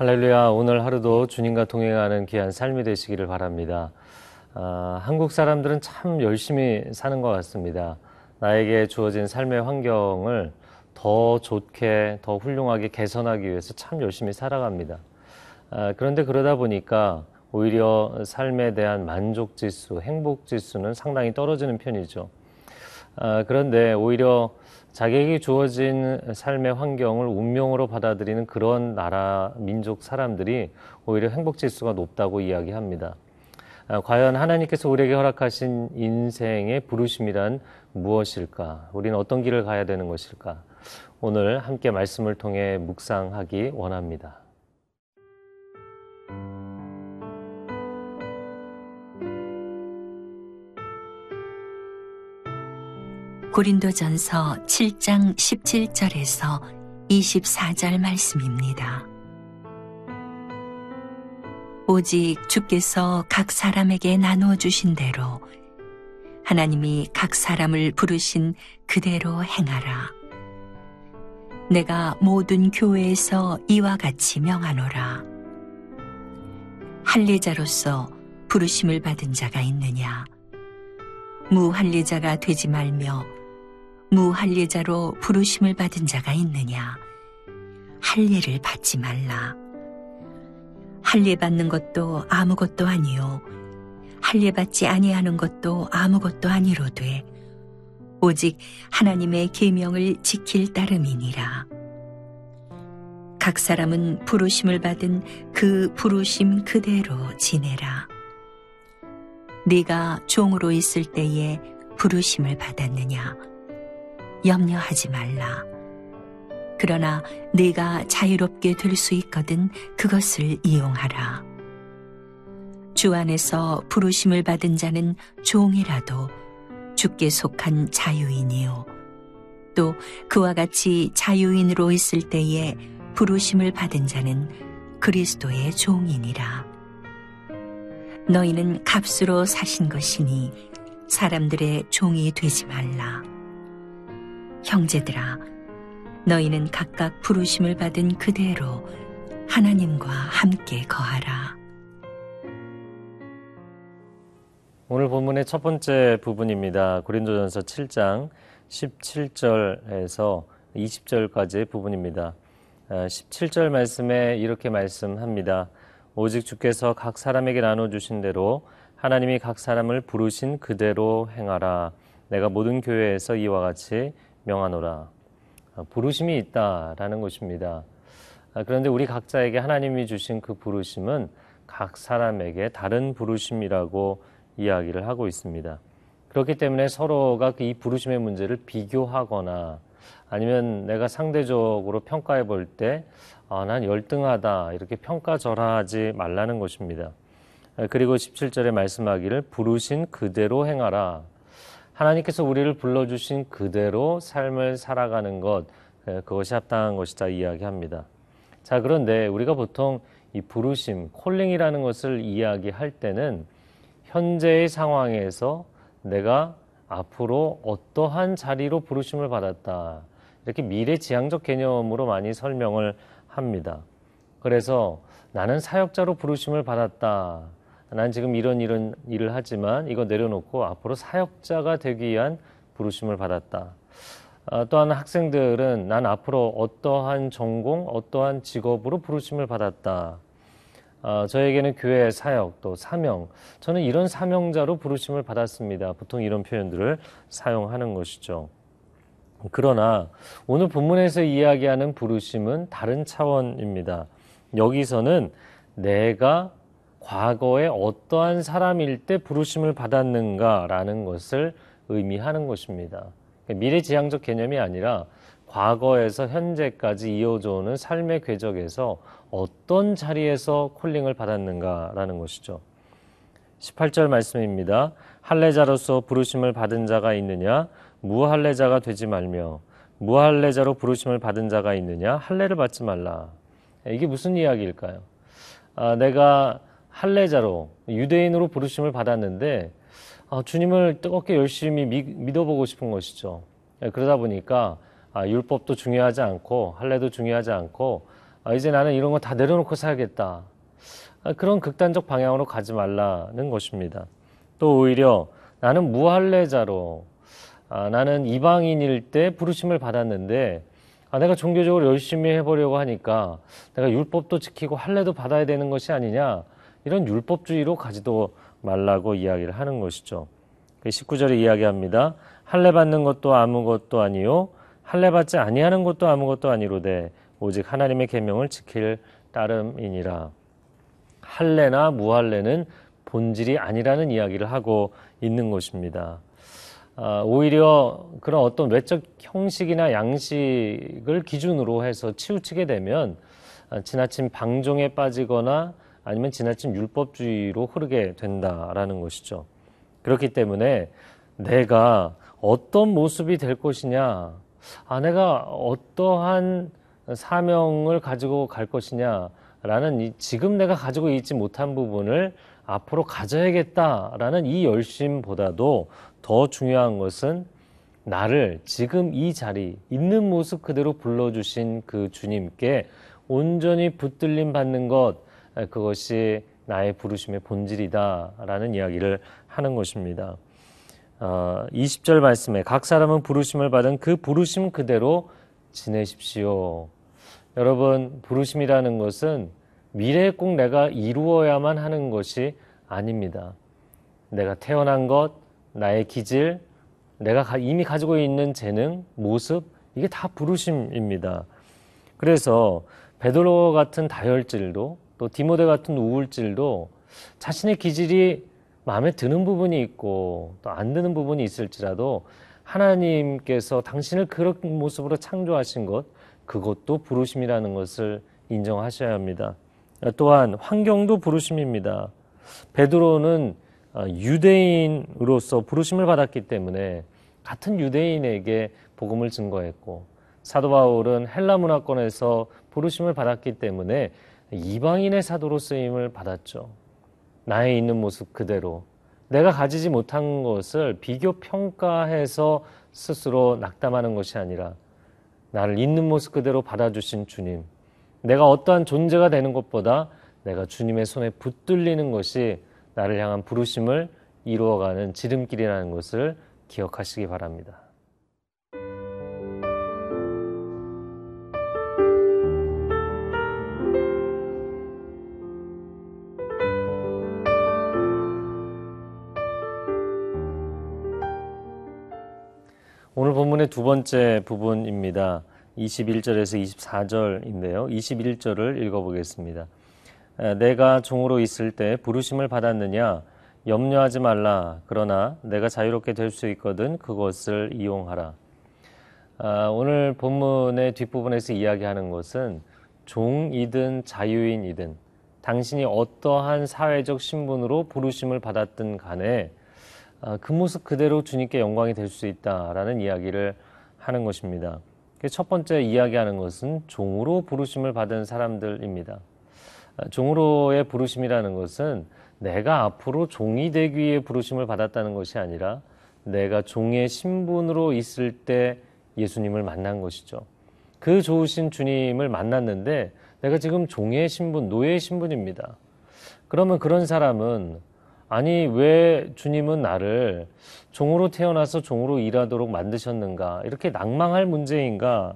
할렐루야. 오늘 하루도 주님과 동행하는 귀한 삶이 되시기를 바랍니다. 아, 한국 사람들은 참 열심히 사는 것 같습니다. 나에게 주어진 삶의 환경을 더 좋게, 더 훌륭하게 개선하기 위해서 참 열심히 살아갑니다. 아, 그런데 그러다 보니까 오히려 삶에 대한 만족 지수, 행복 지수는 상당히 떨어지는 편이죠. 아, 그런데 오히려 자기에게 주어진 삶의 환경을 운명으로 받아들이는 그런 나라, 민족 사람들이 오히려 행복 지수가 높다고 이야기합니다. 아, 과연 하나님께서 우리에게 허락하신 인생의 부르심이란 무엇일까? 우리는 어떤 길을 가야 되는 것일까? 오늘 함께 말씀을 통해 묵상하기 원합니다. 고린도전서 7장 17절에서 24절 말씀입니다. 오직 주께서 각 사람에게 나누어 주신 대로 하나님이 각 사람을 부르신 그대로 행하라. 내가 모든 교회에서 이와 같이 명하노라. 할례자로서 부르심을 받은 자가 있느냐? 무할례자가 되지 말며 무할례자로 부르심을 받은 자가 있느냐? 할례를 받지 말라. 할례 받는 것도 아무것도 아니요. 할례 받지 아니하는 것도 아무것도 아니로되 오직 하나님의 계명을 지킬 따름이니라. 각 사람은 부르심을 받은 그 부르심 그대로 지내라. 네가 종으로 있을 때에 부르심을 받았느냐? 염려하지 말라. 그러나 네가 자유롭게 될 수 있거든 그것을 이용하라. 주 안에서 부르심을 받은 자는 종이라도 주께 속한 자유인이요. 또 그와 같이 자유인으로 있을 때에 부르심을 받은 자는 그리스도의 종이니라. 너희는 값으로 사신 것이니 사람들의 종이 되지 말라. 형제들아, 너희는 각각 부르심을 받은 그대로 하나님과 함께 거하라. 오늘 본문의 첫 번째 부분입니다. 고린도전서 7장 17절에서 20절까지의 부분입니다. 17절 아, 말씀에 이렇게 말씀합니다. 오직 주께서 각 사람에게 나눠주신 대로 하나님이 각 사람을 부르신 그대로 행하라. 내가 모든 교회에서 이와 같이 명하노라. 아, 부르심이 있다라는 것입니다. 아, 그런데 우리 각자에게 하나님이 주신 그 부르심은 각 사람에게 다른 부르심이라고 이야기를 하고 있습니다. 그렇기 때문에 서로가 그이 부르심의 문제를 비교하거나 아니면 내가 상대적으로 평가해 볼 때, 아, 난 열등하다. 이렇게 평가절하하지 말라는 것입니다. 아, 그리고 17절에 말씀하기를 부르신 그대로 행하라. 하나님께서 우리를 불러주신 그대로 삶을 살아가는 것, 그것이 합당한 것이다 이야기합니다. 자, 그런데 우리가 보통 이 부르심, 콜링이라는 것을 이야기할 때는 현재의 상황에서 내가 앞으로 어떠한 자리로 부르심을 받았다. 이렇게 미래지향적 개념으로 많이 설명을 합니다. 그래서 나는 사역자로 부르심을 받았다. 난 지금 이런 이런 일을 하지만 이거 내려놓고 앞으로 사역자가 되기 위한 부르심을 받았다. 아, 또한 학생들은 난 앞으로 어떠한 전공, 어떠한 직업으로 부르심을 받았다. 아, 저에게는 교회 사역 또 사명, 저는 이런 사명자로 부르심을 받았습니다. 보통 이런 표현들을 사용하는 것이죠. 그러나 오늘 본문에서 이야기하는 부르심은 다른 차원입니다. 여기서는 내가 과거에 어떠한 사람일 때 부르심을 받았는가라는 것을 의미하는 것입니다. 미래지향적 개념이 아니라 과거에서 현재까지 이어져 오는 삶의 궤적에서 어떤 자리에서 콜링을 받았는가라는 것이죠. 18절 말씀입니다. 할례자로서 부르심을 받은 자가 있느냐 무할례자가 되지 말며 무할례자로 부르심을 받은 자가 있느냐 할례를 받지 말라. 이게 무슨 이야기일까요? 아, 내가 할례자로 유대인으로 부르심을 받았는데 아, 주님을 뜨겁게 열심히 믿어보고 싶은 것이죠. 예, 그러다 보니까 아, 율법도 중요하지 않고 할례도 중요하지 않고 아, 이제 나는 이런 거 다 내려놓고 살겠다. 아, 그런 극단적 방향으로 가지 말라는 것입니다. 또 오히려 나는 무할례자로 아, 나는 이방인일 때 부르심을 받았는데 아, 내가 종교적으로 열심히 해보려고 하니까 내가 율법도 지키고 할례도 받아야 되는 것이 아니냐 이런 율법주의로 가지도 말라고 이야기를 하는 것이죠. 19절에 그 이야기합니다. 할례 받는 것도 아무것도 아니요 할례 받지 아니하는 것도 아무것도 아니로되 오직 하나님의 계명을 지킬 따름이니라. 할례나 무할례는 본질이 아니라는 이야기를 하고 있는 것입니다. 아, 오히려 그런 어떤 외적 형식이나 양식을 기준으로 해서 치우치게 되면 아, 지나친 방종에 빠지거나 아니면 지나친 율법주의로 흐르게 된다라는 것이죠. 그렇기 때문에 내가 어떤 모습이 될 것이냐, 아, 내가 어떠한 사명을 가지고 갈 것이냐라는 이 지금 내가 가지고 있지 못한 부분을 앞으로 가져야겠다라는 이 열심보다도 더 중요한 것은 나를 지금 이 자리 있는 모습 그대로 불러주신 그 주님께 온전히 붙들림 받는 것 그것이 나의 부르심의 본질이다라는 이야기를 하는 것입니다. 어, 20절 말씀에 각 사람은 부르심을 받은 그 부르심 그대로 지내십시오. 여러분 부르심이라는 것은 미래에 꼭 내가 이루어야만 하는 것이 아닙니다. 내가 태어난 것, 나의 기질, 내가 이미 가지고 있는 재능, 모습, 이게 다 부르심입니다. 그래서 베드로 같은 다혈질도 또 디모데 같은 우울질도 자신의 기질이 마음에 드는 부분이 있고 또 안 드는 부분이 있을지라도 하나님께서 당신을 그런 모습으로 창조하신 것, 그것도 부르심이라는 것을 인정하셔야 합니다. 또한 환경도 부르심입니다. 베드로는 어, 유대인으로서 부르심을 받았기 때문에 같은 유대인에게 복음을 증거했고 사도 바울은 헬라 문화권에서 부르심을 받았기 때문에 이방인의 사도로 쓰임을 받았죠. 나의 있는 모습 그대로 내가 가지지 못한 것을 비교 평가해서 스스로 낙담하는 것이 아니라 나를 있는 모습 그대로 받아주신 주님, 내가 어떠한 존재가 되는 것보다 내가 주님의 손에 붙들리는 것이 나를 향한 부르심을 이루어가는 지름길이라는 것을 기억하시기 바랍니다. 본문의 두 번째 부분입니다. 21절에서 24절인데요. 21절을 읽어보겠습니다. 내가 종으로 있을 때 부르심을 받았느냐? 염려하지 말라. 그러나 내가 자유롭게 될 수 있거든 그것을 이용하라. 아, 오늘 본문의 뒷부분에서 이야기하는 것은 종이든 자유인이든 당신이 어떠한 사회적 신분으로 부르심을 받았든 간에 아, 그 모습 그대로 주님께 영광이 될 수 있다라는 이야기를 하는 것입니다. 첫 번째 이야기하는 것은 종으로 부르심을 받은 사람들입니다. 아, 종으로의 부르심이라는 것은 내가 앞으로 종이 되기 위해 부르심을 받았다는 것이 아니라 내가 종의 신분으로 있을 때 예수님을 만난 것이죠. 그 좋으신 주님을 만났는데 내가 지금 종의 신분, 노예의 신분입니다. 그러면 그런 사람은 아니 왜 주님은 나를 종으로 태어나서 종으로 일하도록 만드셨는가 이렇게 낭망할 문제인가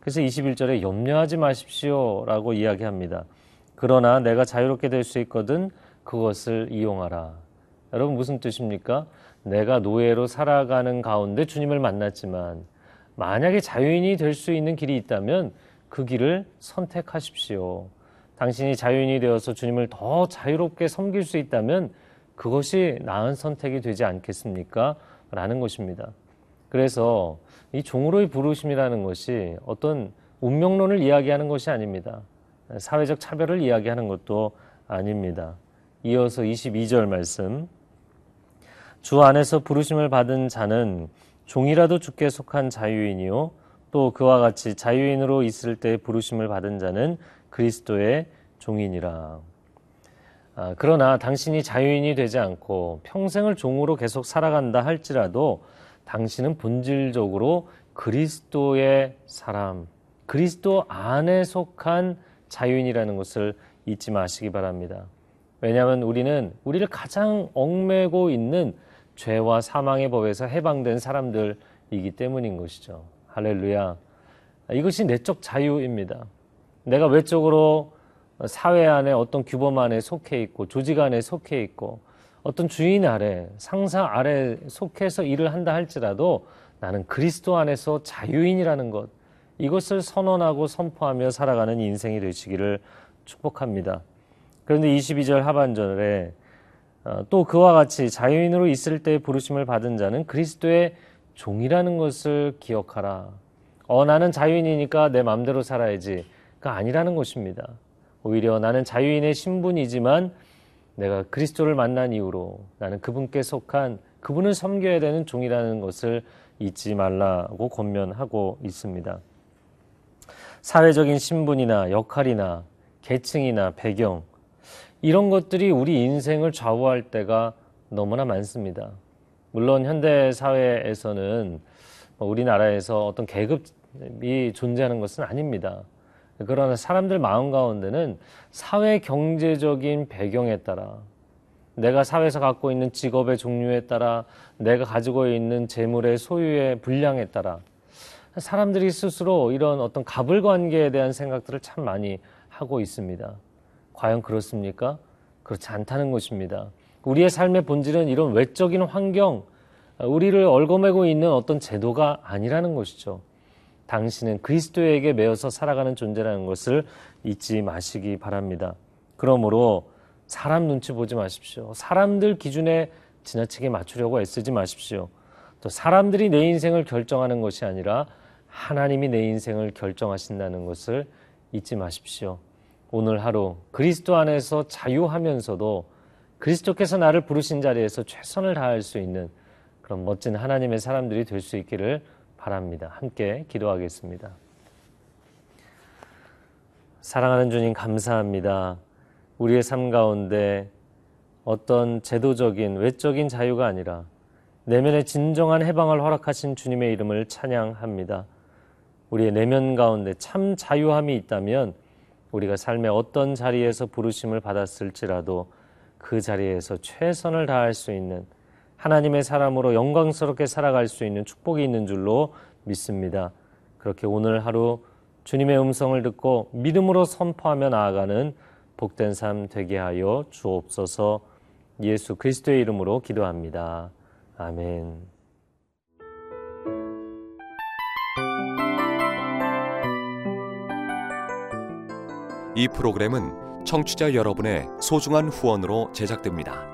그래서 21절에 염려하지 마십시오라고 이야기합니다. 그러나 내가 자유롭게 될 수 있거든 그것을 이용하라. 여러분 무슨 뜻입니까? 내가 노예로 살아가는 가운데 주님을 만났지만 만약에 자유인이 될 수 있는 길이 있다면 그 길을 선택하십시오. 당신이 자유인이 되어서 주님을 더 자유롭게 섬길 수 있다면 그것이 나은 선택이 되지 않겠습니까? 라는 것입니다. 그래서 이 종으로의 부르심이라는 것이 어떤 운명론을 이야기하는 것이 아닙니다. 사회적 차별을 이야기하는 것도 아닙니다. 이어서 22절 말씀. 주 안에서 부르심을 받은 자는 종이라도 주께 속한 자유인이요. 또 그와 같이 자유인으로 있을 때 부르심을 받은 자는 그리스도의 종인이라. 아, 그러나 당신이 자유인이 되지 않고 평생을 종으로 계속 살아간다 할지라도 당신은 본질적으로 그리스도의 사람, 그리스도 안에 속한 자유인이라는 것을 잊지 마시기 바랍니다. 왜냐하면 우리는 우리를 가장 얽매고 있는 죄와 사망의 법에서 해방된 사람들이기 때문인 것이죠. 할렐루야. 이것이 내적 자유입니다. 내가 외적으로 사회 안에 어떤 규범 안에 속해 있고 조직 안에 속해 있고 어떤 주인 아래 상사 아래 속해서 일을 한다 할지라도 나는 그리스도 안에서 자유인이라는 것 이것을 선언하고 선포하며 살아가는 인생이 되시기를 축복합니다. 그런데 22절 하반절에 어, 또 그와 같이 자유인으로 있을 때 부르심을 받은 자는 그리스도의 종이라는 것을 기억하라. 어, 나는 자유인이니까 내 마음대로 살아야지. 그 아니라는 것입니다. 오히려 나는 자유인의 신분이지만 내가 그리스도를 만난 이후로 나는 그분께 속한 그분을 섬겨야 되는 종이라는 것을 잊지 말라고 권면하고 있습니다. 사회적인 신분이나 역할이나 계층이나 배경 이런 것들이 우리 인생을 좌우할 때가 너무나 많습니다. 물론 현대 사회에서는 뭐 우리나라에서 어떤 계급이 존재하는 것은 아닙니다. 그러나 사람들 마음 가운데는 사회 경제적인 배경에 따라 내가 사회에서 갖고 있는 직업의 종류에 따라 내가 가지고 있는 재물의 소유의 분량에 따라 사람들이 스스로 이런 어떤 갑을 관계에 대한 생각들을 참 많이 하고 있습니다. 과연 그렇습니까? 그렇지 않다는 것입니다. 우리의 삶의 본질은 이런 외적인 환경, 우리를 얽어매고 있는 어떤 제도가 아니라는 것이죠. 당신은 그리스도에게 매어서 살아가는 존재라는 것을 잊지 마시기 바랍니다. 그러므로 사람 눈치 보지 마십시오. 사람들 기준에 지나치게 맞추려고 애쓰지 마십시오. 또 사람들이 내 인생을 결정하는 것이 아니라 하나님이 내 인생을 결정하신다는 것을 잊지 마십시오. 오늘 하루 그리스도 안에서 자유하면서도 그리스도께서 나를 부르신 자리에서 최선을 다할 수 있는 그런 멋진 하나님의 사람들이 될 수 있기를 바랍니다. 함께 기도하겠습니다. 사랑하는 주님 감사합니다. 우리의 삶 가운데 어떤 제도적인 외적인 자유가 아니라 내면의 진정한 해방을 허락하신 주님의 이름을 찬양합니다. 우리의 내면 가운데 참 자유함이 있다면 우리가 삶의 어떤 자리에서 부르심을 받았을지라도 그 자리에서 최선을 다할 수 있는 하나님의 사람으로 영광스럽게 살아갈 수 있는 축복이 있는 줄로 믿습니다. 그렇게 오늘 하루 주님의 음성을 듣고 믿음으로 선포하며 나아가는 복된 삶 되게 하여 주옵소서 예수 그리스도의 이름으로 기도합니다. 아멘. 이 프로그램은 청취자 여러분의 소중한 후원으로 제작됩니다.